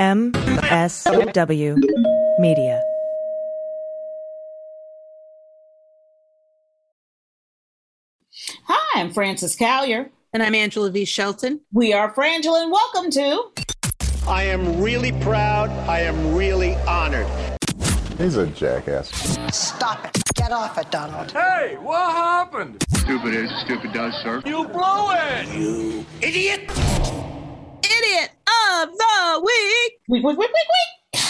MSW Media. Hi, I'm Frances Callier. And I'm Angela V. Shelton. We are Frangela, and welcome to. I am really proud. I am really honored. He's a jackass. Stop it. Get off it, Donald. Hey, what happened? Stupid is, stupid does, sir. You blow it! You idiot! Of the week! Week, week, week, week, week!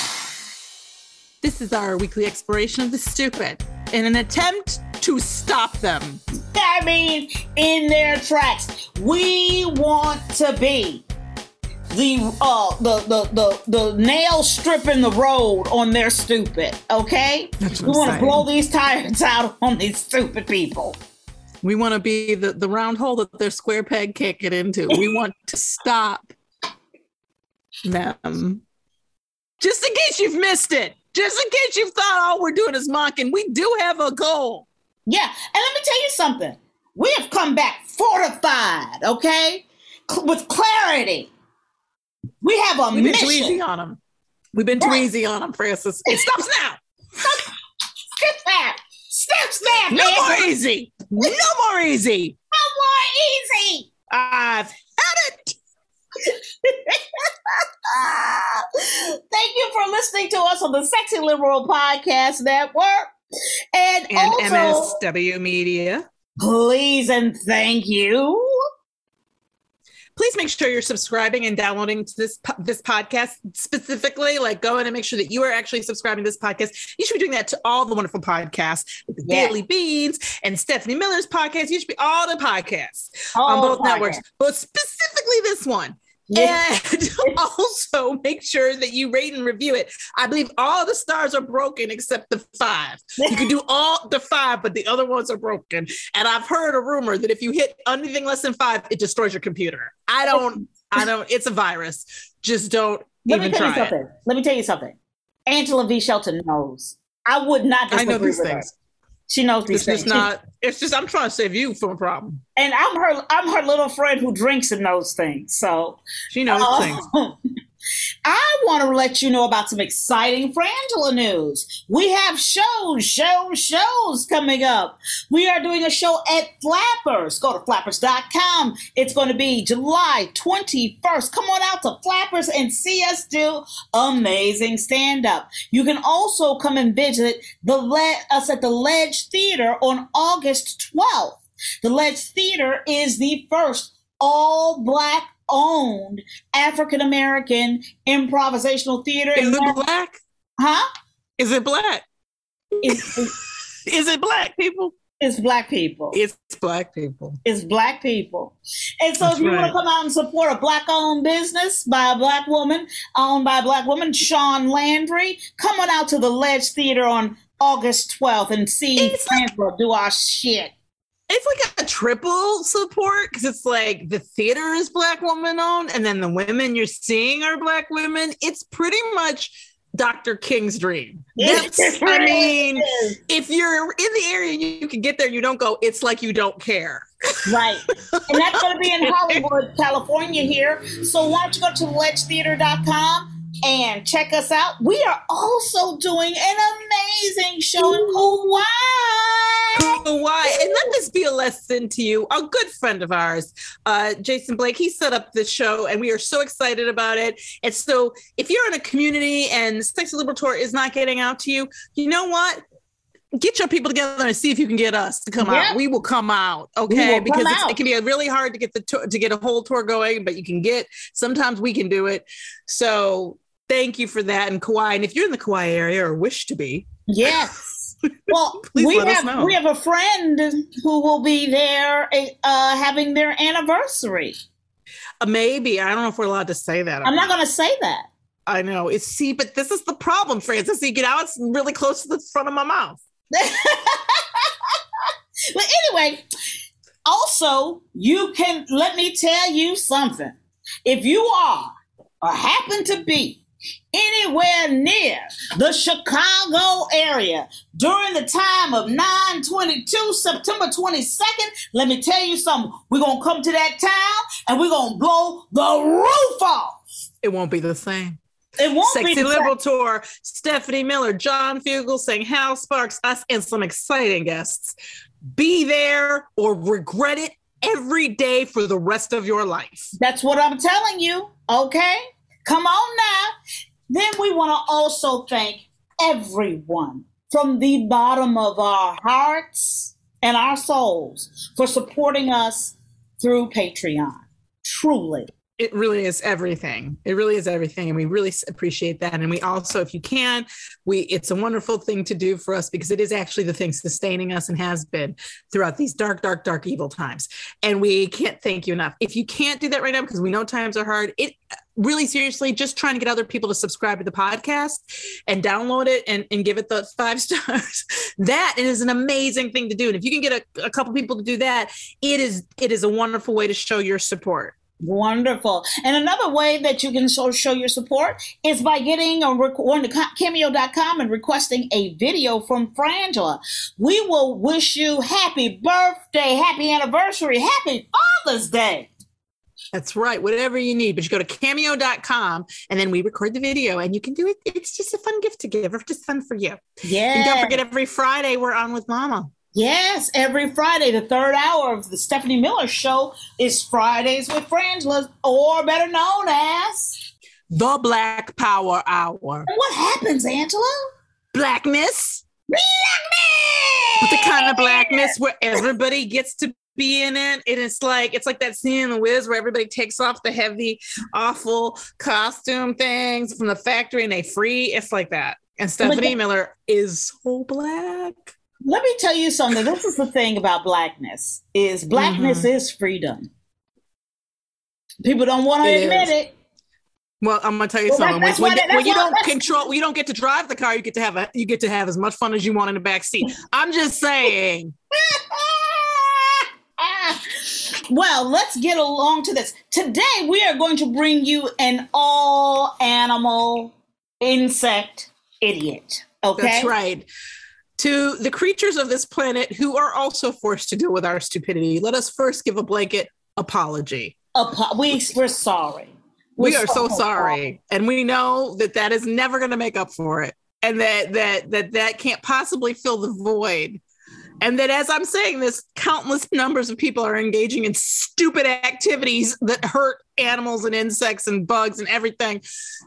This is our weekly exploration of the stupid in an attempt to stop them. I mean, in their tracks. We want to be the uh the the the, the nail stripping the road on their stupid. Okay, That's we want to blow these tires out on these stupid people. We want to be the, the round hole that their square peg can't get into. We want to stop them. Just in case you've missed it. Just in case you thought all we're doing is mocking, we do have a goal. Yeah, and let me tell you something. We have come back fortified, okay, Cl- with clarity. We have a We've been too mission. easy on them. We've been too Right. easy on them, Frances. It stops now. Skip that. Skip snap, No man. more easy. No more easy. No more easy. I've had it. Thank you for listening to us on the Sexy Liberal Podcast Network. And, And also, MSW Media. please and thank you. Please make sure you're subscribing and downloading to this this podcast specifically. Like, go in and make sure that you are actually subscribing to this podcast. You should be doing that to all the wonderful podcasts, the Yeah. Daily Beans and Stephanie Miller's podcast. You should be all the podcasts All on both podcasts. networks, but specifically this one. Yeah. And also make sure that you rate and review it. I believe all the stars are broken except the five. You can do all the five, but the other ones are broken. And I've heard a rumor that if you hit anything less than five, it destroys your computer. I don't, I don't, it's a virus. Just don't Let me even tell you try it. something. Let me tell you something. Angela V. Shelton knows. I would not I know these with her. She knows these It's things. just not, it's just, I'm trying to save you from a problem. and I'm her I'm her little friend who drinks and knows things. So She knows Uh, things. I want to let you know about some exciting Frangela news. We have shows, shows, shows coming up. We are doing a show at Flappers. Go to flappers.com. It's going to be July 21st. Come on out to Flappers and see us do amazing stand up. You can also come and visit the Le- us at the Ledge Theater on August 12th. The Ledge Theater is the first all black owned African American improvisational theater. Is it black? huh? Is it black? It's, Is it black people? it's black people. It's black people. It's black people. And so That's if you want to come out and support a black owned business by a black woman, owned by a black woman, Sean Landry, come on out to the Ledge Theater on August 12th and see like- do our shit. It's like a triple support because it's like the theater is black woman owned, and then the women you're seeing are black women. It's pretty much Dr. King's dream. That's, I mean, if you're in the area and you, can get there, you don't go, it's like you don't care. Right. And that's going to be in Hollywood, California here. So why don't you go to ledgetheater.com and check us out? We are also doing an amazing show in Hawaii. Why? And let this be a lesson to you. A good friend of ours, uh, Jason Blake, he set up this show and we are so excited about it. And so if you're in a community and Sexy Liberal Tour is not getting out to you, you know what? Get your people together and see if you can get us to come Yeah. out. We will come out, okay? Because out. it can be really hard to get the tour, to get a whole tour going, but you can get. Sometimes we can do it. So thank you for that. And Kauai, and if you're in the Kauai area or wish to be, Yes. Well, Please we let us have know. we have a friend who will be there uh, having their anniversary. uh, maybe I don't know if we're allowed to say that. I'm not going to say that. I know. It's see, but this is the problem, Frances. You get out, it's really close to the front of my mouth. But anyway, also, you can let me tell you something. If you are or happen to be anywhere near the Chicago area during the time of 922, September 22nd, let me tell you something. We're going to come to that town and we're going to blow the roof off. It won't be the same. It won't be Sexy the Liberal Tour, Stephanie Miller, John Fugelsang, Hal Sparks, us, and some exciting guests. Be there or regret it every day for the rest of your life. That's what I'm telling you. Okay. Come on now. Then we want to also thank everyone from the bottom of our hearts and our souls for supporting us through Patreon. Truly. It really is everything. It really is everything, and we really appreciate that. And we also, if you can, we it's a wonderful thing to do for us because it is actually the thing sustaining us and has been throughout these dark, dark, dark, evil times. And we can't thank you enough. If you can't do that right now because we know times are hard, it really seriously just trying to get other people to subscribe to the podcast and download it and, and give it the five stars. that is an amazing thing to do. And if you can get a, a couple people to do that, it is it is a wonderful way to show your support. Wonderful. And another way that you can show, show your support is by getting on, to cameo.com and requesting a video from Frangela. We will wish you happy birthday, happy anniversary, happy Father's Day. That's right. Whatever you need. But you go to cameo.com and then we record the video and you can do it. It's just a fun gift to give or just fun for you. Yeah. And don't forget every Friday we're on with Mama. Yes, every Friday, the third hour of the Stephanie Miller Show is Fridays with Frangela, or better known as. The Black Power Hour. What happens, Angela? Blackness. Blackness! But the kind of blackness where everybody gets to be in it. And it's like it's like that scene in the Wiz where everybody takes off the heavy, awful costume things from the factory and they free. It's like that. And Stephanie Miller is so black. Let me tell you something. This is the thing about blackness: is blackness mm-hmm. is freedom. People don't want to It admit is. it. Well, I'm gonna tell you Well, something. When, when, when you don't control, you don't get to drive the car, you get to have a, you get to have as much fun as you want in the back seat. I'm just saying. well, let's get along to this. Today, we are going to bring you an all animal insect idiot. Okay. That's right. To the creatures of this planet who are also forced to deal with our stupidity, let us first give a blanket apology. Apo- we, we're sorry. we We're are so sorry, and we know that that is never going to make up for it, and that that that that can't possibly fill the void. And that as I'm saying this, countless numbers of people are engaging in stupid activities that hurt animals and insects and bugs and everything.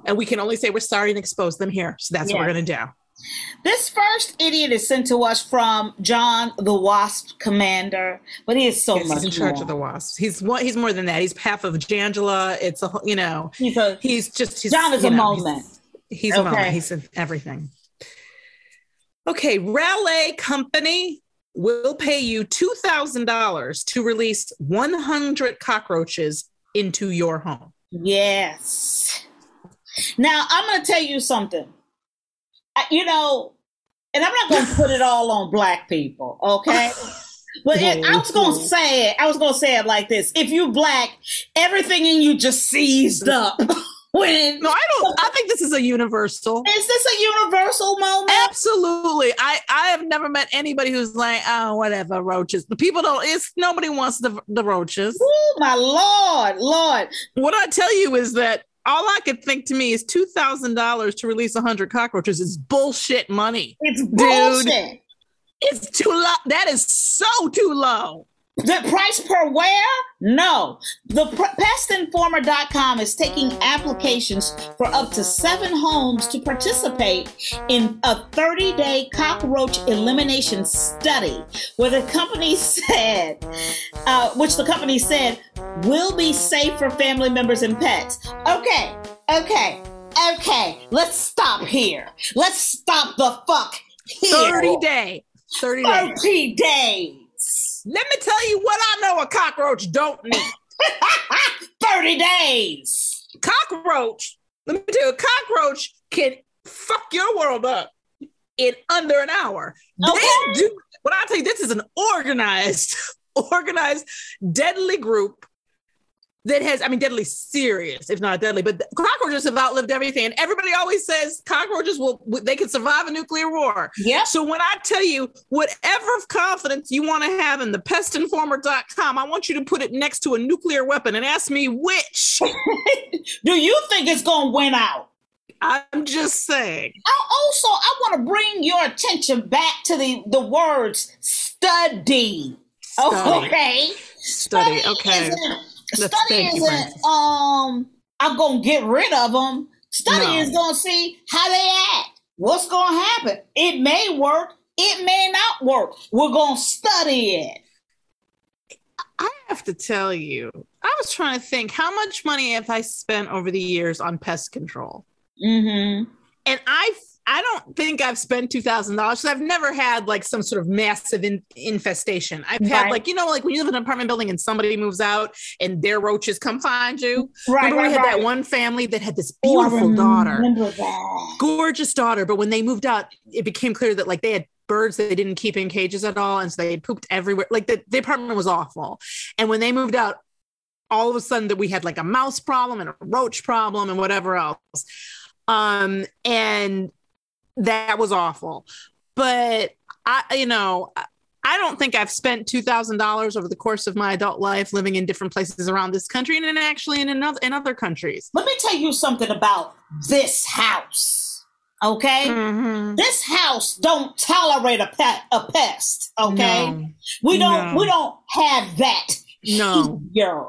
And we can only say we're sorry and expose them here. So that's what we're going to do. This first idiot is sent to us from John the Wasp Commander, but he is so Yes, much he's in charge more. of the wasps. He's one. He's more than that. He's half of Jangela. It's a whole- you know. He's a He's just he's, John is a know, he's- moment. He's, a moment. He's everything. Okay, Raleigh Company will pay you two thousand dollars to release one hundred cockroaches into your home. Yes. Now I'm going to tell you something. I- You know, and I'm not going to put it all on black people, okay? But it, I was going to say it. I was going to say it like this: If you black, everything in you just seized up. when No, I don't. I think this is a universal. is this a universal moment? Absolutely. I I have never met anybody who's like, oh, whatever, roaches. The people don't. It's nobody wants the the roaches. Oh my lord, Lord! What I tell you is that all I could think to me is two thousand dollars to release hundred cockroaches is bullshit money. It's bullshit. It's too low. That is so too low. The price per wear? No. The pestinformer.com is taking applications for up to seven homes to participate in a 30 day cockroach elimination study, where the company said, uh, which the company said will be safe for family members and pets. Okay, okay, okay. Let's stop here. Let's stop the fuck here. Thirty day. Thirty days. 30 days. Let me tell you what I know a cockroach don't need. 30 days. cockroach. Let me tell you, a cockroach can fuck your world up in under an hour. Okay. They do. What I tell you, this is an organized, organized, deadly group that has, I mean, deadly serious, if not deadly. But cockroaches have outlived everything, and everybody always says cockroaches will they can survive a nuclear war. Yeah. So when I tell you whatever confidence you want to have in the pestinformer.com, I want you to put it next to a nuclear weapon and ask me which. Do you think it's going to win out? I'm just saying. I also, I want to bring your attention back to the the words study. Study. okay. Study, okay. Isn't, Let's study isn't. Um, I'm gonna get rid of them. Study No. is gonna see how they act. What's gonna happen? It may work. It may not work. We're gonna study it. I have to tell you, I was trying to think how much money have I spent over the years on pest control? Mm-hmm. and I I don't think I've spent two thousand dollars. I've never had like some sort of massive in, infestation. I've had Right. like you know like when you live in an apartment building and somebody moves out and their roaches come find you. Right, Remember right, we had right. that one family that had this Oh, beautiful daughter, gorgeous daughter, but when they moved out, it became clear that like they had birds that they didn't keep in cages at all, and so they had pooped everywhere. Like the, the apartment was awful, and when they moved out. All of a sudden, that we had like a mouse problem and a roach problem and whatever else um and that was awful but i you know I- don't think I've spent two thousand dollars over the course of my adult life living in different places around this country and actually in another in other countries. Let me tell you something about this house. Okay? Mhm. This house don't tolerate a pet a pest. Okay? No. We don't No. we don't have that No. here.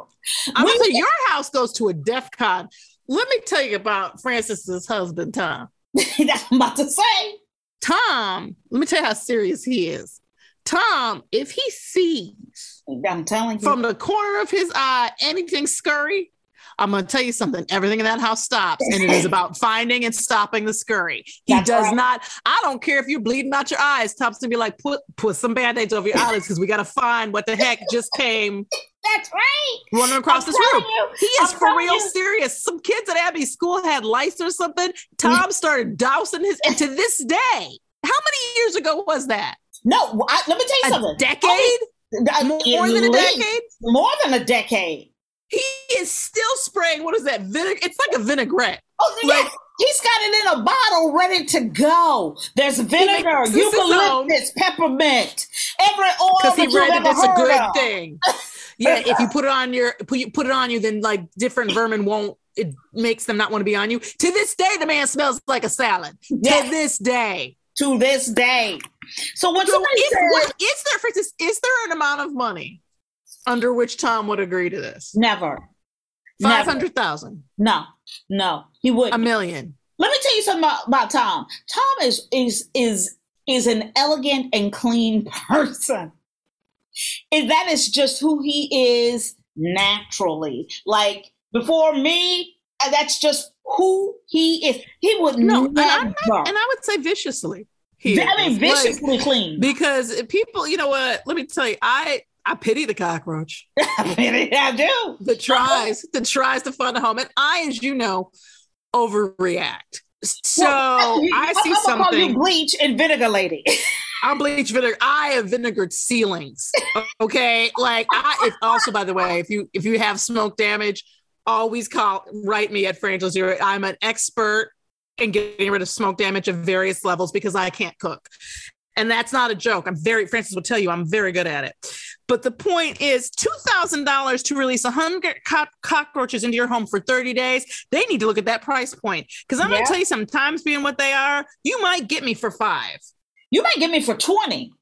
I'm We- your house goes to a DEF CON. Let me tell you about Frances's husband, Tom. That's what I'm about to say. Tom, let me tell you how serious he is. Tom, if he sees I'm telling you. from the corner of his eye anything scurry, I'm going to tell you something. Everything in that house stops, and it is about finding and stopping the scurry. He That's does right. not. I don't care if you're bleeding out your eyes. Tom's gonna be like, put put some band-aids over your eyelids because we got to find what the heck just came That's right. running across I'm this room. you. He is I'm for real you. serious. Some kids at Abbey School had lice or something. Tom started dousing his, and to this day, how many years ago was that? No, I, let me tell you A something. decade? I- More at than a decade? More than a decade. He is still spraying. What is that? Vinegar? It's like a vinaigrette. Oh, Like- yeah. He's got it in a bottle ready to go. There's vinegar, makes this his own. eucalyptus, peppermint, every oil because that he you've read that ever it's a good of. thing. Yeah, if you put it on your put you put it on you, then like different vermin won't. It makes them not want to be on you. To this day, the man smells like a salad. Yeah. To this day. To this day. So when So somebody is, says, what, is there, for instance, is there an amount of money under which Tom would agree to this? never, Five hundred thousand, no, no, he wouldn't. a million. Let me tell you something about, about Tom. Tom is is is is an elegant and clean person. And that is just who he is naturally. Like before me, uh, that's just who he is. He would No, and I'm not, and I would say viciously. He I mean, is. Like, viciously clean. because people, you know what? Let me tell you, I I pity the cockroach. I mean, I do. that tries that tries to find a home, and I, as you know, overreact. So Well, I see I'm gonna call you something. bleach and vinegar lady. I'm bleach vinegar. I have vinegared ceilings. Okay, like I. If also, by the way, if you if you have smoke damage, always call write me at Frangel Zero. I'm an expert in getting rid of smoke damage of various levels because I can't cook. And that's not a joke. I'm very, Francis will tell you, I'm very good at it. But the point is $2,000 to release 100 co- cockroaches into your home for 30 days. They need to look at that price point. Because I'm going to tell you, sometimes being what they are, you might get me for five, You might get me for twenty.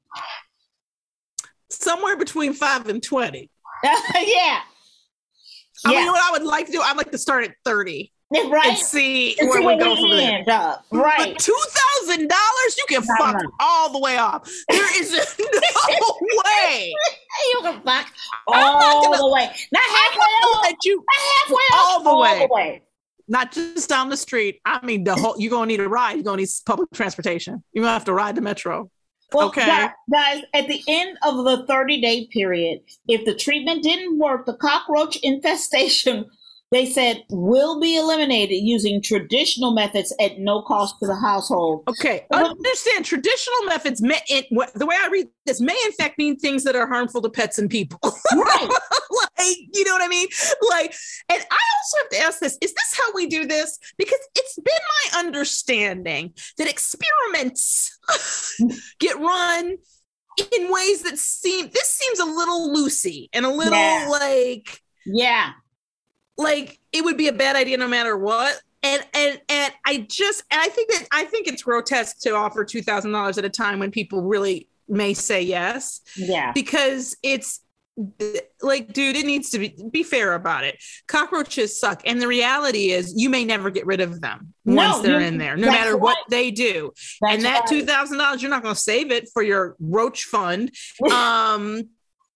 somewhere between five and 20. yeah. I mean, Yeah. you know what I would like to do? I'd like to start at 30 right. and see And where see we go from there. up. Right. Two thousand dollars, you can fuck all the way off. There is no way. You can fuck I'm not all gonna- the way. Not halfway I'll off. let you Not halfway all the way. way. Not just down the street. I mean, the whole. You're gonna need a ride. You're gonna need public transportation. You're gonna have to ride the metro. Well, Okay. guys, at the end of the 30 day period, if the treatment didn't work, the cockroach infestation, they said, will be eliminated using traditional methods at no cost to the household. Okay, Well- understand traditional methods. May, it, what, the way I read this may in fact mean things that are harmful to pets and people. Right. like, you know what I mean? Like, and I also have to ask this: Is this how we do this? Because it's been my understanding that experiments get run in ways that seem. This seems a little loosey and a little Yeah. like Yeah. like it would be a bad idea no matter what. and and and I just and I think that I think it's grotesque to offer two thousand dollars at a time when people really may say yes Yeah. because it's like dude it needs to be be fair about it cockroaches suck and the reality is you may never get rid of them No, once they're in there no matter what they do That's and that right. two thousand dollars you're not going to save it for your roach fund um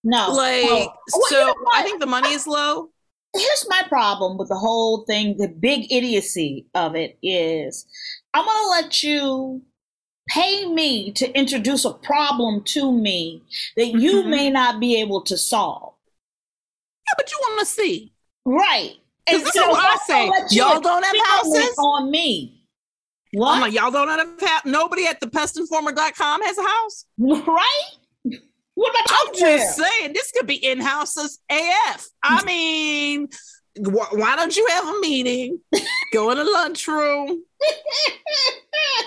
no. like no. Well, you so know i think the money is low here's my problem with the whole thing the big idiocy of it is i'm going to let you pay me to introduce a problem to me that you Mhm. may not be able to solve yeah but you want to see right Because this so is what I say. Y'all don't have houses? on me what like, y'all don't have ha- nobody at the pestinformer.com has a house. right what about I'm you just saying this could be in houses AF. I mean, wh- why don't you have a meeting, go in the lunchroom,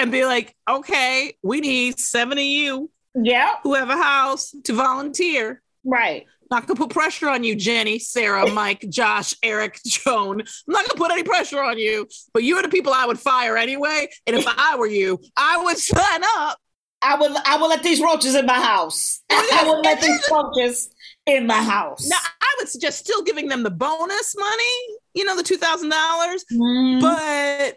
and be like, okay, we need seven of you yeah who have a house to volunteer. right Not gonna put pressure on you, Jenny, Sarah, Mike, Josh, Eric, Joan. I'm not gonna put any pressure on you, but you're the people I would fire anyway. And if I were you, I would sign up. I would I would let these roaches in my house. I would let these roaches in my house. Now, I would suggest still giving them the bonus money, you know, the two thousand dollars. Mm, But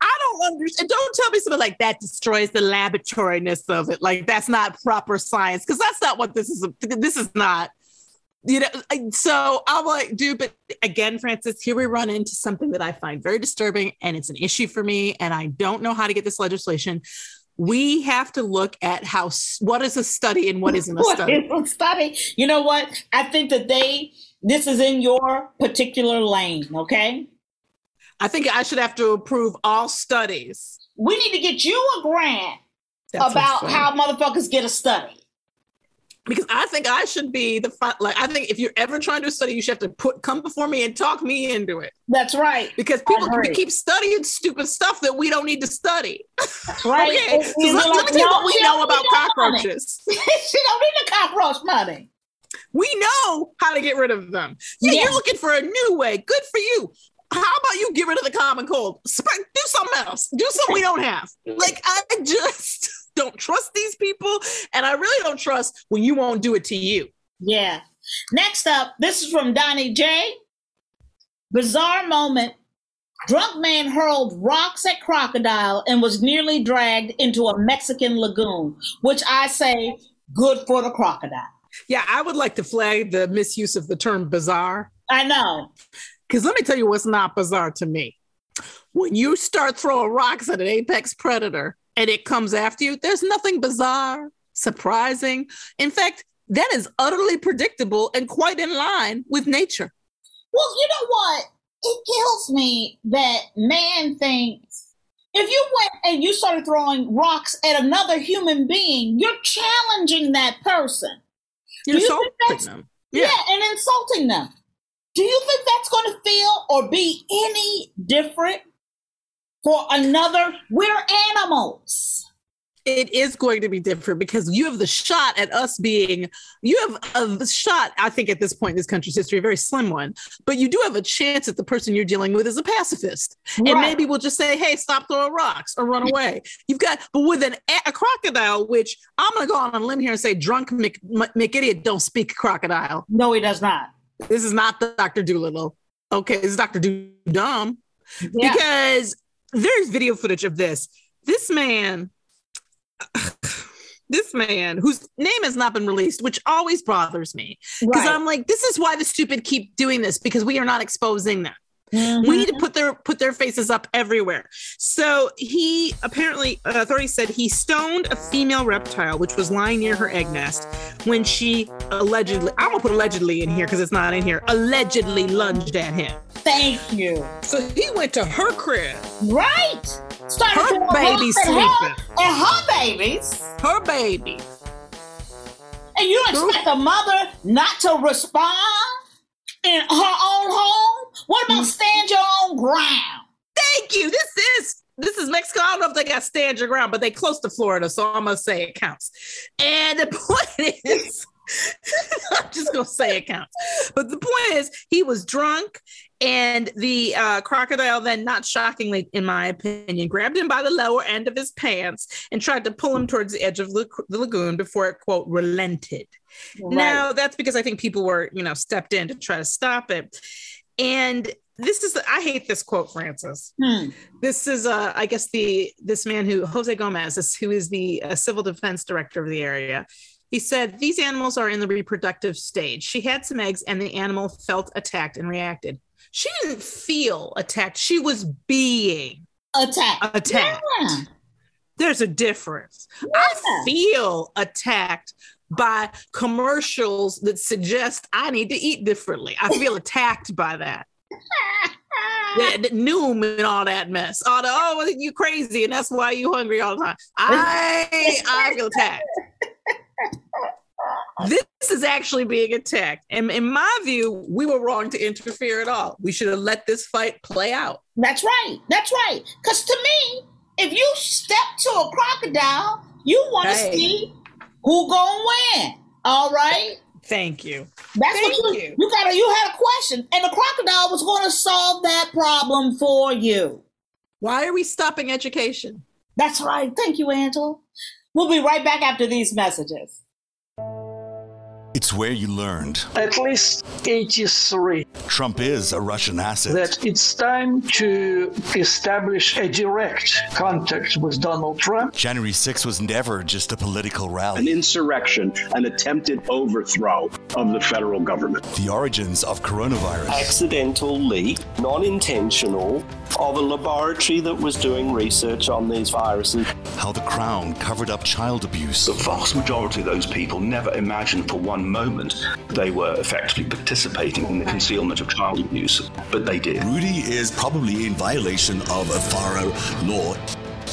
I don't understand. Don't tell me something like that destroys the laboratoriness of it. Like that's not proper science because that's not what this is. This is not. You know, so I'm like, dude, but again, Frances, here we run into something that I find very disturbing and it's an issue for me. And I don't know how to get this legislation. We have to look at how what is a study and what isn't a what study. is a study? You know what? I think that they this is in your particular lane. Okay, I think I should have to approve all studies. we need to get you a grant That's about how motherfuckers get a study. because I think I should be the fi- like I think if you're ever trying to study, you should have to put come before me and talk me into it That's right. because people keep studying stupid stuff that we don't need to study. That's right. Okay, so let, let like, me tell you no, what we know about need that money. cockroaches. she don't need the cockroach money. We know how to get rid of them. Yeah, Yeah. you're looking for a new way. Good for you. How about you get rid of the common cold? Sp- Do something else. Do something we don't have. Like I just don't trust these people, and I really don't trust when you won't do it to you. Yeah. Next up, this is from Donnie J. Bizarre moment. Drunk man hurled rocks at crocodile and was nearly dragged into a Mexican lagoon, which I say good for the crocodile. Yeah, I would like to flag the misuse of the term bizarre. I know. Because let me tell you what's not bizarre to me. When you start throwing rocks at an apex predator and it comes after you, there's nothing bizarre, surprising. In fact, that is utterly predictable and quite in line with nature. Well, you know what? It kills me that man thinks if you went and you started throwing rocks at another human being, you're challenging that person. You're you insulting them. Yeah. and insulting them. Do you think that's going to feel or be any different for another? We're animals. It is going to be different because you have the shot at us being, you have a shot, I think, at this point in this country's history, a very slim one, but you do have a chance that the person you're dealing with is a pacifist. And maybe we'll just say, hey, stop throwing rocks or run away. You've got, but with an, a crocodile, which I'm going to go on a limb here and say, drunk Mc, McIdiot don't speak crocodile. No, he does not. This is not the Dr. Dolittle. Okay, this is Dr. Doodum. Yeah. Because there's video footage of this. This man, this man whose name has not been released, which always bothers me. Because Right. I'm like, this is why the stupid keep doing this, because we are not exposing them. Mhm. We need to put their put their faces up everywhere. So he apparently uh, authorities said he stoned a female reptile which was lying near her egg nest when she allegedly I'm gonna put allegedly in here because it's not in here allegedly lunged at him. Thank you. So he went to her crib, Right. Started Her baby rocks at her sleeping. and her babies. her baby. And you expect the mother not to respond in her own home? What Mm. about stand your own ground? Thank you. This is this is Mexico. I don't know if they got stand your ground, but they close to Florida, so I'm gonna say it counts. And the point is, I'm just gonna say it counts. But the point is, he was drunk And the uh, crocodile then, not shockingly, in my opinion, grabbed him by the lower end of his pants and tried to pull him towards the edge of the lagoon before it, quote, relented. Now, that's because I think people were, you know, stepped in to try to stop it. And this is, I hate this quote, Frances. Hmm. This is, uh, I guess, the this man who, Jose Gomez, is, who is the uh, civil defense director of the area. He said, These animals are in the reproductive stage. She had some eggs and the animal felt attacked and reacted. She didn't feel attacked. She was being Attack. attacked. Yeah. There's a difference. I feel attacked by commercials that suggest I need to eat differently. I feel attacked by that. that, that Noom and all that mess. All the oh, well, you crazy, and that's why you hungry all the time. I I feel attacked. This is actually being attacked. And in my view, we were wrong to interfere at all. We should have let this fight play out. That's right. That's right. Because to me, if you step to a crocodile, you want to see who gonna win. All right. Thank you. That's Thank what you, you. you got. You had a question, and the crocodile was going to solve that problem for you. Why are we stopping education? That's right. Thank you, Angela. We'll be right back after these messages. It's where you learned At least 83 Trump is a Russian asset. that it's time to establish a direct contact with Donald Trump. January 6th was never just a political rally. an insurrection, an attempted overthrow of the federal government. The origins of coronavirus. accidental leak, non intentional, of a laboratory that was doing research on these viruses. How the crown covered up child abuse. The vast majority of those people never imagined for one moment they were effectively participating in the concealment of child abuse, but they did. Rudy is probably in violation of a FARA law.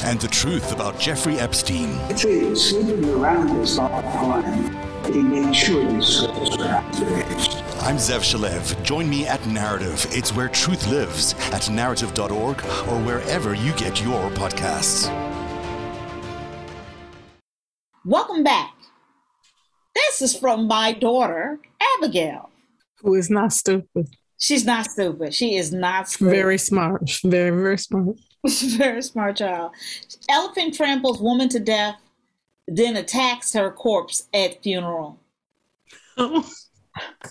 And the truth about Jeffrey Epstein. Actually, sleeping around is not a crime. He made sure these schools were. I'm Zev Shalev. Join me at Narativ. It's where truth lives at narativ.org or wherever you get your podcasts. Welcome back. This is from my daughter, Abigail. Who is not stupid. She's not stupid. She is not stupid. Very smart. Very, very smart. She's very smart child. Elephant tramples woman to death, then attacks her corpse at funeral. Oh,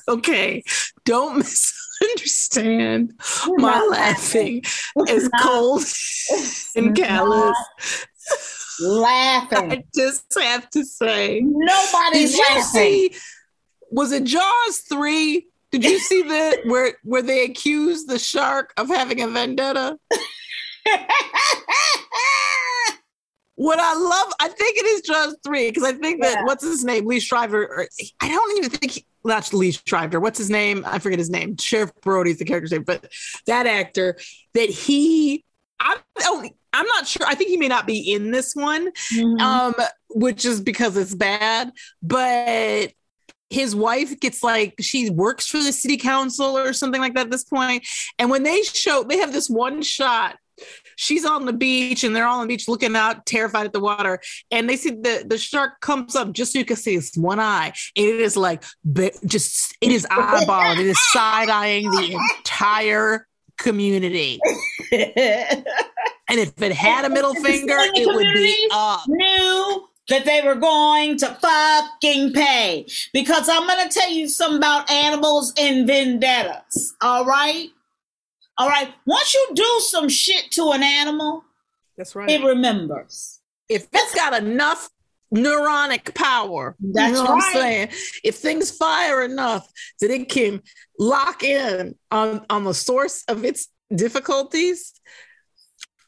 okay. Don't misunderstand my laughing is cold and callous. Laughing. I just have to say. Nobody's Did you laughing. see? Was it Jaws three? Did you see that where where they accused the shark of having a vendetta? What I love, I think it is Jaws three because I think that Yeah. what's his name, Lee Shriver. Or, I don't even think he, not Lee Shriver. What's his name? I forget his name. Sheriff Brody's the character's name, but that actor that he, I don't. I'm not sure. I think he may not be in this one, Mhm. um, which is because it's bad. But his wife gets like she works for the city council or something like that at this point. And when they show, they have this one shot. She's on the beach and they're all on the beach looking out, terrified at the water. And they see the, the shark comes up just so you can see its one eye. And it is like just it is eyeballing, it is side eyeing the entire community. And if it had a middle finger, it would be up. Knew that they were going to fucking pay because I'm going to tell you something about animals and vendettas. All right, all right. Once you do some shit to an animal, That's right. it remembers. if it's got enough neuronic power, That's you know what I'm right. saying? If things fire enough that it can lock in on, on the source of its difficulties,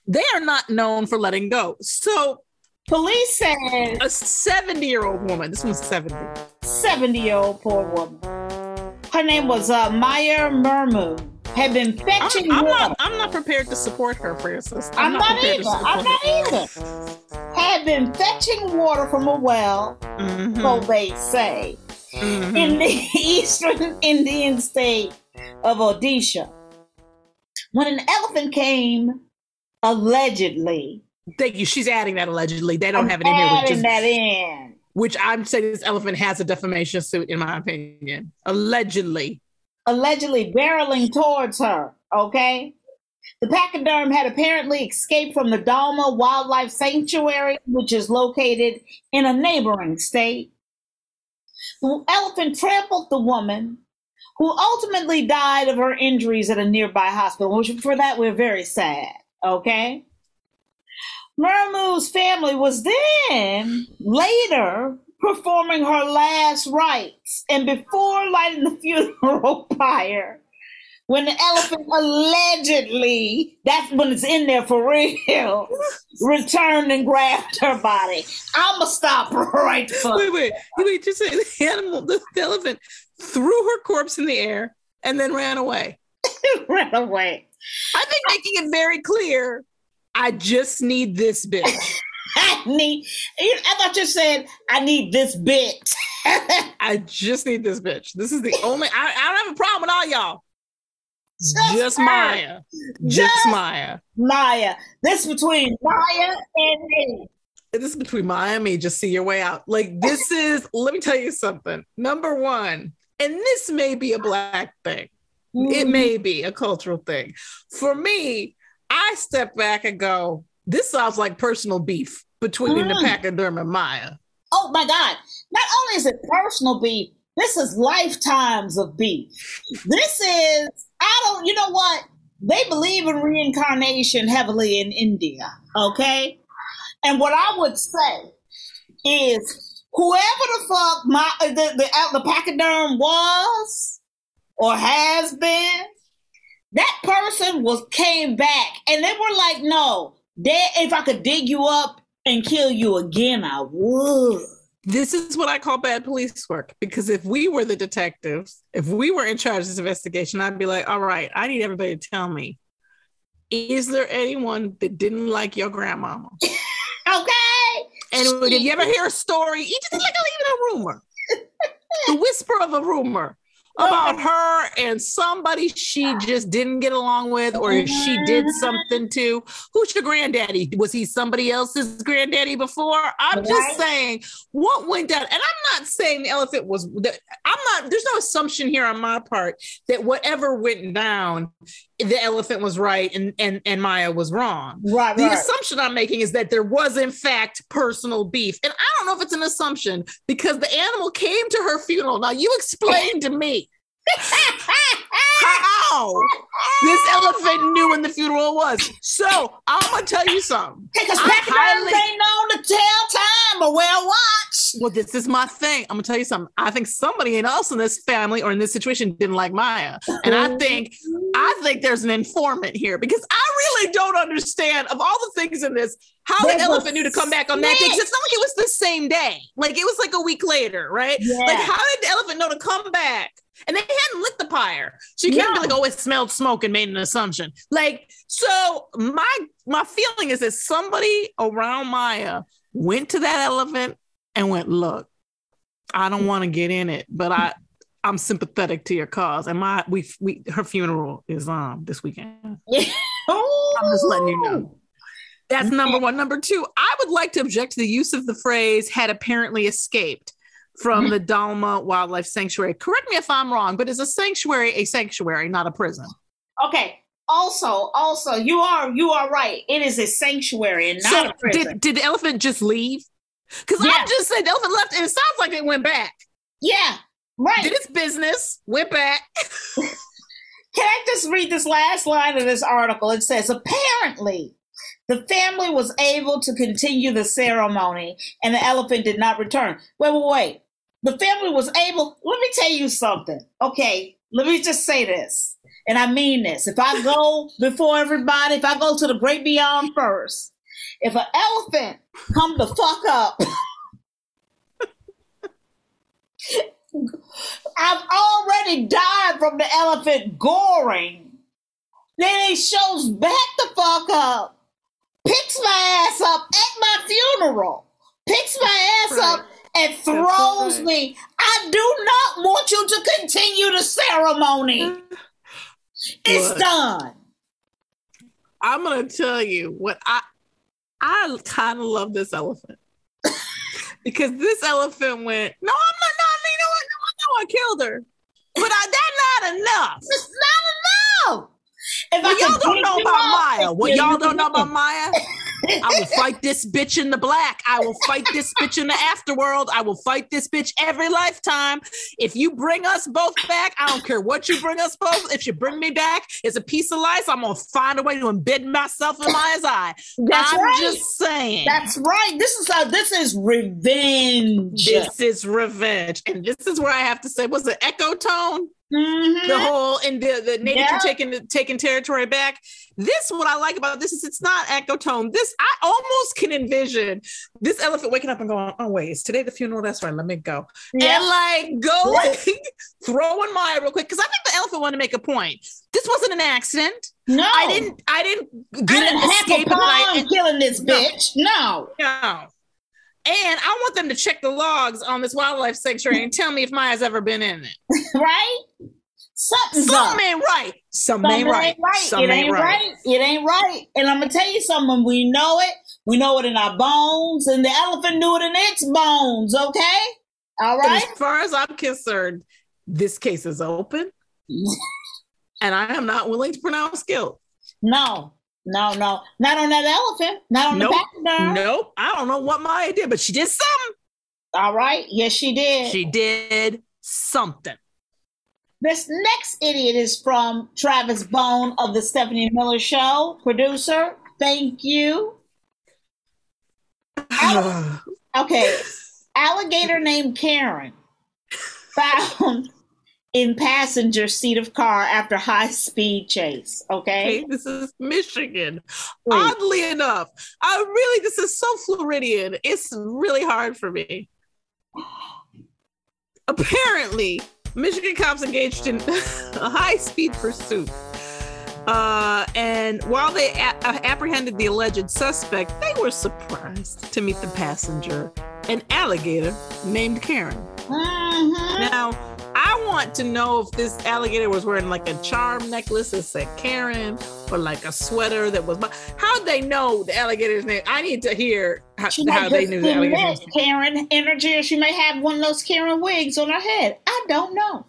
they are not known for letting go. So Police said a 70 year old woman, this one's 70. 70 year old poor woman. Her name was uh, Maya Murmu. Had been I'm, fetching I'm water. not, I'm not prepared to support her, Frances. I'm, not, prepared either. I'm not either. Had been fetching water from a well, Mhm, so they say, mhm. in the eastern Indian state of Odisha. When an elephant came, allegedly, Thank you. She's adding that allegedly. They don't I'm have it in here, which is that in. which I'm saying this elephant has a defamation suit, in my opinion. Allegedly. allegedly barreling towards her. okay? The pachyderm had apparently escaped from the Dalma Wildlife Sanctuary, which is located in a neighboring state. The elephant trampled the woman, who ultimately died of her injuries at a nearby hospital, which for that we're very sad, okay? Murmu's family was then later performing her last rites, and before lighting the funeral pyre, when the elephant allegedly, that's when it's in there for real, returned and grabbed her body. I'ma stop right there. Wait, wait, wait, just say the animal, the, the elephant threw her corpse in the air and then ran away. ran away. I think making it very clear, I just need this bitch. I need, I thought you said, I need this bit. I just need this bitch. This is the only, I, I don't have a problem with all y'all. Just, just Maya. Just, just, Maya. Maya. This between Maya and me. This is between Maya and me. Just see your way out. Like, this is, let me tell you something. Number one, and this may be a black thing, mm-hmm. it may be a cultural thing. For me, I step back and go, this sounds like personal beef between mm. the pachyderm and Maya. Oh my God. Not only is it personal beef, this is lifetimes of beef. This is, I don't, you know what? They believe in reincarnation heavily in India, okay? And what I would say is whoever the fuck my the the, the pachyderm was or has been, that person was came back and they were like, no, they, if I could dig you up and kill you again, I would. This is what I call bad police work because if we were the detectives, if we were in charge of this investigation, I'd be like, all right, I need everybody to tell me is there anyone that didn't like your grandmama? okay. And did you ever hear a story? You just like oh, even a rumor, the whisper of a rumor Oh, about her and somebody she just didn't get along with or she did something to. Who's your granddaddy? Was he somebody else's granddaddy before? I'm right. just saying what went down. And I'm not saying the elephant was, I'm not, there's no assumption here on my part that whatever went down, the elephant was right and, and, and Maya was wrong. Right. The right. assumption I'm making is that there was, in fact, personal beef. And I don't know if it's an assumption because the animal came to her funeral. Now, you explain to me how this elephant knew when the funeral was. So I'm gonna tell you something. Because highly... ain't known to tell time or wear watch. Well, this is my thing. I'm gonna tell you something. I think somebody else in this family or in this situation didn't like Maya, and I mm-hmm. think I think there's an informant here because I really don't understand of all the things in this how the elephant knew to come back on that day. Because it's not like it was the same day. Like it was like a week later, right? Yeah. Like how did the elephant know to come back? And they hadn't lit the pyre. So you can't no. be like, oh, it smelled smoke and made an assumption. Like, so my my feeling is that somebody around Maya went to that elephant and went, look, I don't want to get in it, but I I'm sympathetic to your cause. And my we we her funeral is um this weekend. I'm just letting you know. That's number one. Number two, I would like to object to the use of the phrase had apparently escaped from mm-hmm. the Dalma Wildlife Sanctuary. Correct me if I'm wrong, but is a sanctuary a sanctuary, not a prison? Okay. Also, also, you are you are right. It is a sanctuary and not so a prison. Did, did the elephant just leave? Because yeah. I just said the elephant left, and it sounds like it went back. Yeah, right. Did its business, went back. Can I just read this last line of this article? It says, apparently, the family was able to continue the ceremony and the elephant did not return. Wait, wait, wait the family was able. Let me tell you something. Okay, let me just say this, and I mean this. If I go before everybody, if I go to the great beyond first, if an elephant come the fuck up. I've already died from the elephant goring. Then he shows back the fuck up, picks my ass up at my funeral, picks my ass up and throws me. I do not want you to continue the ceremony. It's Look, done. I'm gonna tell you what I I kind of love this elephant because this elephant went. No, I'm not. No, you know what? No, I know I killed her, but I, that's not enough. It's not enough. If Well, I y'all don't know about Maya. What y'all don't know about. Maya? I will fight this bitch in the black. I will fight this bitch in the afterworld. I will fight this bitch every lifetime. If you bring us both back, I don't care what you bring us both. If you bring me back it's a piece of lice, I'm gonna find a way to embed myself in my eye. That's I'm right. just saying. That's right. This is how this is revenge. this is revenge, and this is where I have to say, was it echo tone? Mhm. the whole and the, the nature Yeah. taking taking territory back. This what I like about this is it's not echo tone. This I almost can envision this elephant waking up and going, "Oh wait, is today the funeral? That's right. Let me go." Yeah. And like going, throwing my real quick because I think the elephant wanted to make a point. This wasn't an accident. No, I didn't. I didn't I get didn't have a escape night. killing this No. bitch. No. No. And I want them to check the logs on this wildlife sanctuary and tell me if Maya's ever been in it. right? Something's. Something ain't right. Something, Something ain't right. Something it ain't right. It ain't right. And I'm gonna tell you something. We know it. We know it in our bones, and the elephant knew it in its bones. Okay. All And. As far as I'm concerned, this case is open, and I am not willing to pronounce guilt. No. No. No. Not on that elephant. Not on Nope. the pachyderm. Nope. I don't know what Maya did, but she did something. All right. Yes, she did. She did something. This next idiot is from Travis Bone of the Stephanie Miller Show, producer. Thank you. Okay. Alligator named Karen found in passenger seat of car after high speed chase. Okay. Hey, this is Michigan. Wait. Oddly enough, I really this is so Floridian. It's really hard for me. Apparently, Michigan cops engaged in a high-speed pursuit. Uh, and while they a- uh, apprehended the alleged suspect, they were surprised to meet the passenger, an alligator named Karen. Mhm. Now, want to know if this alligator was wearing like a charm necklace that said Karen or like a sweater that was. How'd they know the alligator's name? I need to hear how, how they knew the alligator's name. Karen energy, or she may have one of those Karen wigs on her head. I don't know.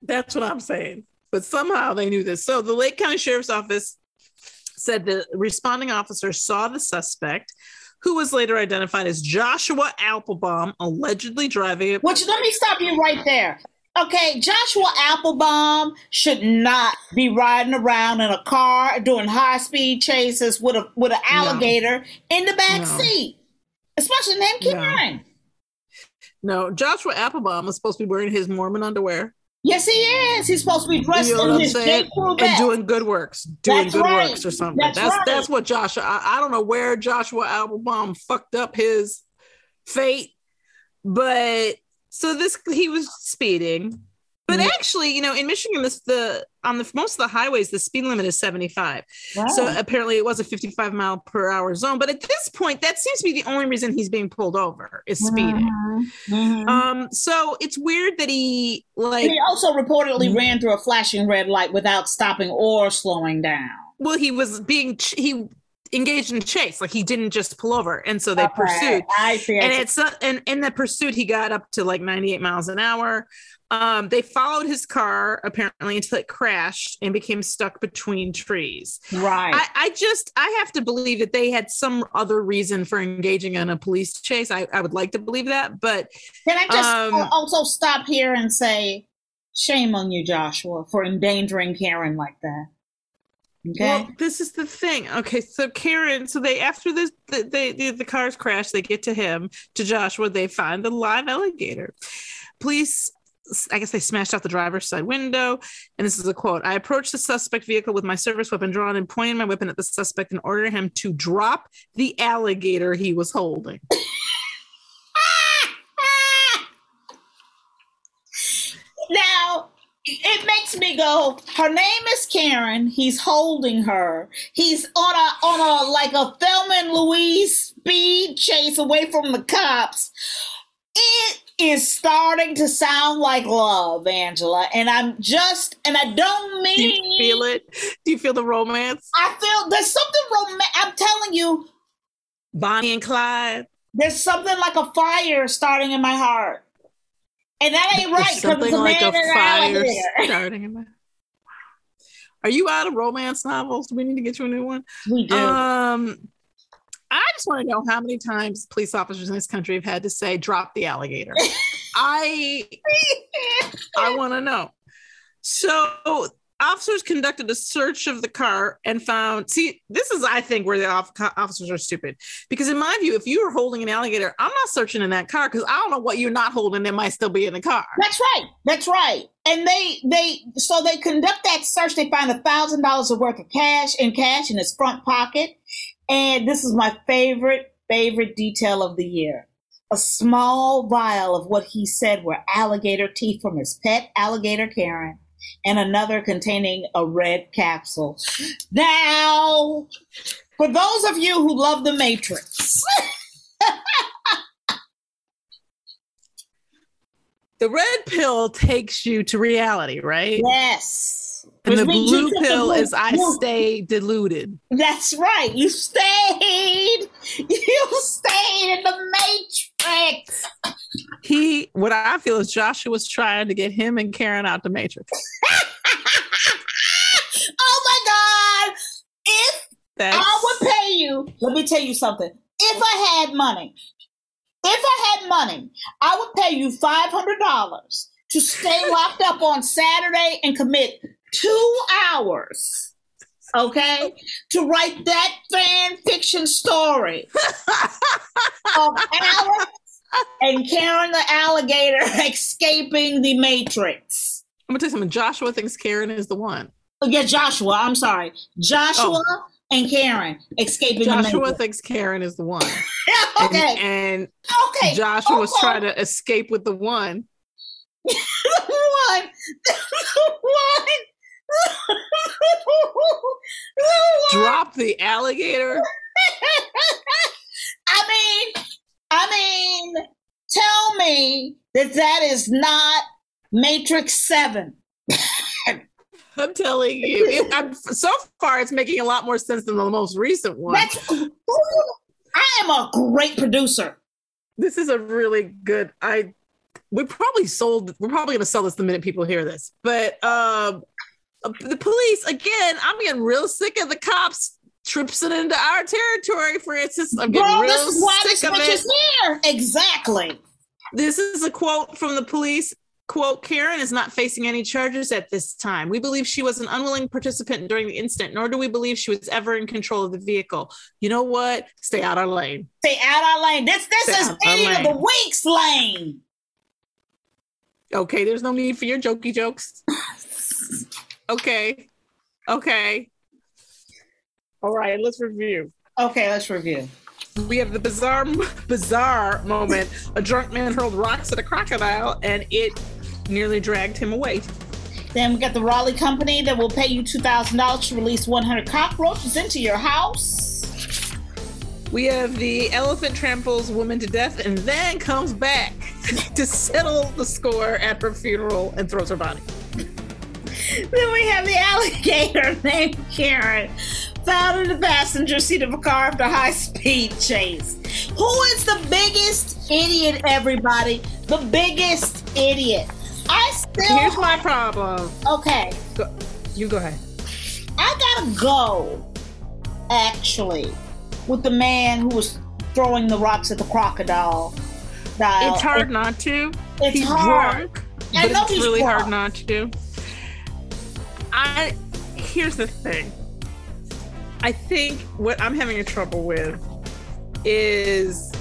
That's what I'm saying. But somehow they knew this. So the Lake County Sheriff's Office said the responding officer saw the suspect, who was later identified as Joshua Applebaum, allegedly driving. Which let me stop you right there. Okay, Joshua Applebaum should not be riding around in a car doing high speed chases with a with an alligator in the back No. seat, especially named No. Karen. No, Joshua Applebaum is supposed to be wearing his Mormon underwear. Yes, he is. He's supposed to be dressed You know in his saying? And doing good works, doing That's good right. works or something. That's That's right. that's, what Joshua. I, I don't know where Joshua Applebaum fucked up his fate, but so this he was speeding. But Yeah. actually, you know, in Michigan, this the on the most of the highways, the speed limit is 75. So apparently, it was a 55 mile per hour zone. But at this point, that seems to be the only reason he's being pulled over is speeding. Mhm. Um, so it's weird that he like he also reportedly ran through a flashing red light without stopping or slowing down. well he was being ch- he engaged in chase like he didn't just pull over and so they Okay, pursued I see. I and see. it's uh, and in the pursuit he got up to like 98 miles an hour um they followed his car apparently until it crashed and became stuck between trees right. I, I just I have to believe that they had some other reason for engaging in a police chase. I, I would like to believe that, but Can I just um, also stop here and say, shame on you, Joshua, for endangering Karen like that. Okay. Well, this is the thing. Okay, so Karen, so they after this, the, they the, the cars crash. They get to him, to Joshua. Where they find the live alligator. Police, I guess they smashed out the driver's side window. And this is a quote: "I approached the suspect vehicle with my service weapon drawn and pointing my weapon at the suspect and ordering him to drop the alligator he was holding." now, it makes me go, her name is Karen. He's holding her. He's on a on a like a Thelma and Louise speed chase away from the cops. It is starting to sound like love, Angela. And I'm just and I don't mean Do you feel it? Do you feel the romance? I feel there's something romantic. I'm telling you, Bonnie and Clyde. there's something like a fire starting in my heart. And that ain't right There's because it's something a like a fire starting in my. Are you out of romance novels? Do we need to get you a new one? We do. Um, I just want to know how many times police officers in this country have had to say "drop the alligator." I I want to know. So officers conducted a search of the car and found see this is i think where the off- officers are stupid because in my view if you were holding an alligator i'm not searching in that car because i don't know what you're not holding that might still be in the car That's right. That's right. And they they so they conduct that search. They find a thousand dollars worth of cash in cash in his front pocket. And this is my favorite favorite detail of the year. A small vial of what he said were alligator teeth from his pet alligator Karen, and another containing a red capsule. Now, for those of you who love the Matrix. the red pill takes you to reality right Yes. and the Which means blue took the pill blue- is i blue- stay deluded That's right. You stayed. You stayed in the Matrix. he what i feel is joshua was trying to get him and karen out the matrix Oh my God. If That's- I would pay you, let me tell you something. If I had money, if I had money, I would pay you $500 to stay locked up on Saturday and commit two hours, okay, to write that fan fiction story of Alex and Karen the alligator escaping the Matrix. i'm gonna tell you something. Joshua thinks karen is the one. Oh, yeah, Joshua. I'm sorry, Joshua oh. and Karen escaping the joshua thinks karen is the one. Okay, and, and okay. joshua was okay. trying to escape with the one. The one, the one, the one. drop the alligator. I mean, I mean, tell me that that is not Matrix Seven. i'm telling you it, I'm, so far it's making a lot more sense than the most recent one That's. I am a great producer. this is a really good i we probably sold we're probably going to sell this the minute people hear this but um the police again i'm getting real sick of the cops tripsing into our territory frances i'm getting Bro, real this is why this sick of bitch it is here. Exactly. this is a quote from the police quote karen is not facing any charges at this time we believe she was an unwilling participant during the incident nor do we believe she was ever in control of the vehicle you know what stay out our lane Stay out our lane. This this Stay is idiot of the week's lane. Okay, there's no need for your jokey jokes. Okay. Okay. All right, let's review. Okay, let's review. We have the bizarre bizarre moment. A drunk man hurled rocks at a crocodile and it nearly dragged him away. Then we got the Raleigh company that will pay you two thousand dollars to release one hundred cockroaches into your house. We have the elephant tramples woman to death and then comes back to settle the score at her funeral and throws her body. Then we have the alligator named Karen found in the passenger seat of a car after a high speed chase. Who is the biggest idiot, everybody? The biggest idiot. I still. Here's my problem. Okay, Go, you go ahead. I gotta go, actually, with the man who was throwing the rocks at the crocodile. Dial. It's hard not to. It's he's hard. drunk, I but know it's really drunk. hard not to. I here's the thing. I think what I'm having a trouble with is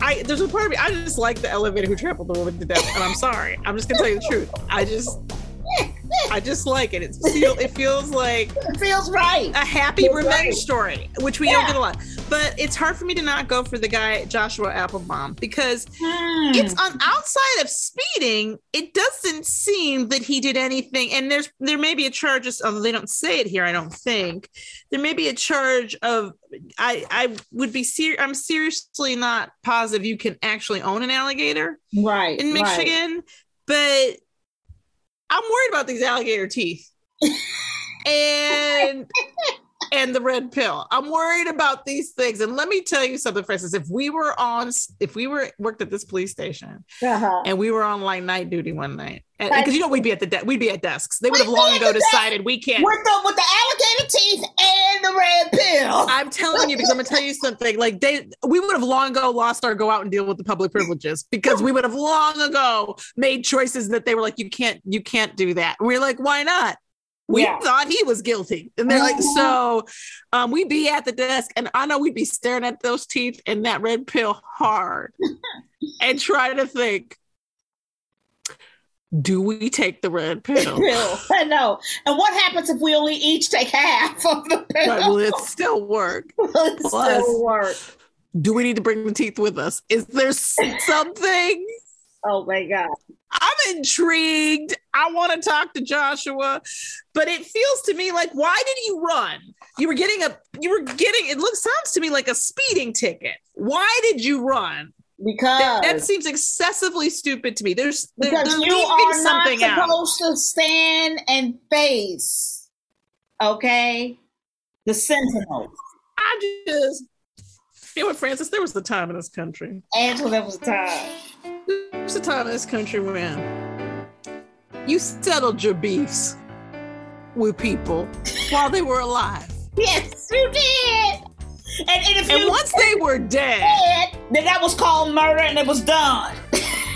I there's a part of me I just like the elevator who trampled the woman to death, and I'm sorry. I'm just gonna tell you the truth. I just I just like it. It feel it feels like It feels right. a happy Feels revenge right. story, which we don't get a lot. But it's hard for me to not go for the guy Joshua Applebaum because Hmm. it's on outside of speeding. It doesn't seem that he did anything, and there's there may be a charge, of- although they don't say it here. I don't think there may be a charge of. I I would be ser- I'm seriously not positive you can actually own an alligator right in right. Michigan, but I'm worried about these alligator teeth. and and the red pill. I'm worried about these things. And let me tell you something, Frances. If we were on, if we were worked at this police station Uh-huh. and we were on like night duty one night, because you know we'd be at the de- we'd be at desks. They would have long ago decided we can't. With the with the alligator teeth and the red pill. I'm telling you because I'm gonna tell you something. Like they, we would have long ago lost our go out and deal with the public privileges because we would have long ago made choices that they were like, you can't, you can't do that. And we're like, why not? We Yeah. thought he was guilty, and they're like, Mhm. so um, we'd be at the desk, and I know we'd be staring at those teeth and that red pill hard, and trying to think. Do we take the red pill? pill. I know. And what happens if we only each take half of the pill? Right, will it still work? will It Plus- still work. Do we need to bring the teeth with us? Is there something? Oh my god. I'm intrigued. I want to talk to Joshua, but it feels to me like why did you run? You were getting a you were getting it looks sounds to me like a speeding ticket. Why did you run? Because That, that seems excessively stupid to me. There's they're, because they're you are not something out. supposed to stand and face. Okay? The sentinels. I just you know what, Frances? There was the time in this country. Angela, there was a time. There was a time in this country when you settled your beefs with people while they were alive. Yes, you did. And, and if And once they were dead, said that that was called murder and it was done.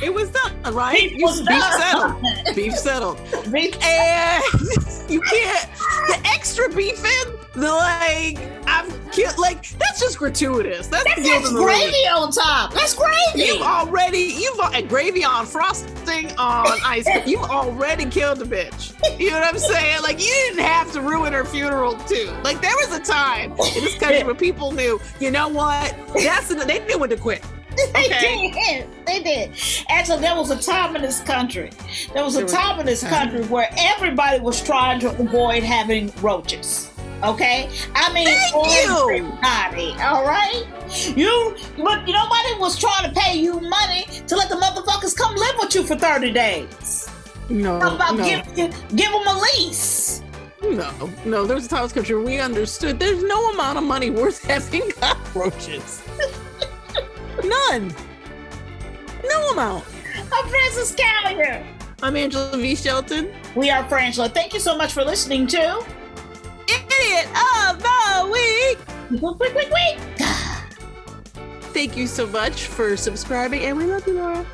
it was done, right? Beef You- was beef done. settled. Beef settled. Beef- And you can't the extra beef beefing, the like I'm killed like that's just gratuitous. That's, That's, that's gravy on top. That's gravy. You've already you've al- and gravy on frosting on ice. You've already killed the bitch. You know what I'm saying? Like you didn't have to ruin her funeral too. Like there was a time in this country where people knew. You know what? That's they knew when to quit. They Okay. did. They did. Actually, there was a time in this country. There was a time in this country where everybody was trying to avoid having roaches. Okay, I mean Thank you. everybody. All right, you, but nobody was trying to pay you money to let the motherfuckers come live with you for thirty days. No, How about no. give, give give them a lease? No, no, there was a time in this country we understood there's no amount of money worth having cockroaches. None. No amount. I'm Frances Callier. I'm Angela V. Shelton. We are Frangela. Thank you so much for listening to. Idiot of the week. Quick, quick, quick. Thank you so much for subscribing, and we love you, Laura.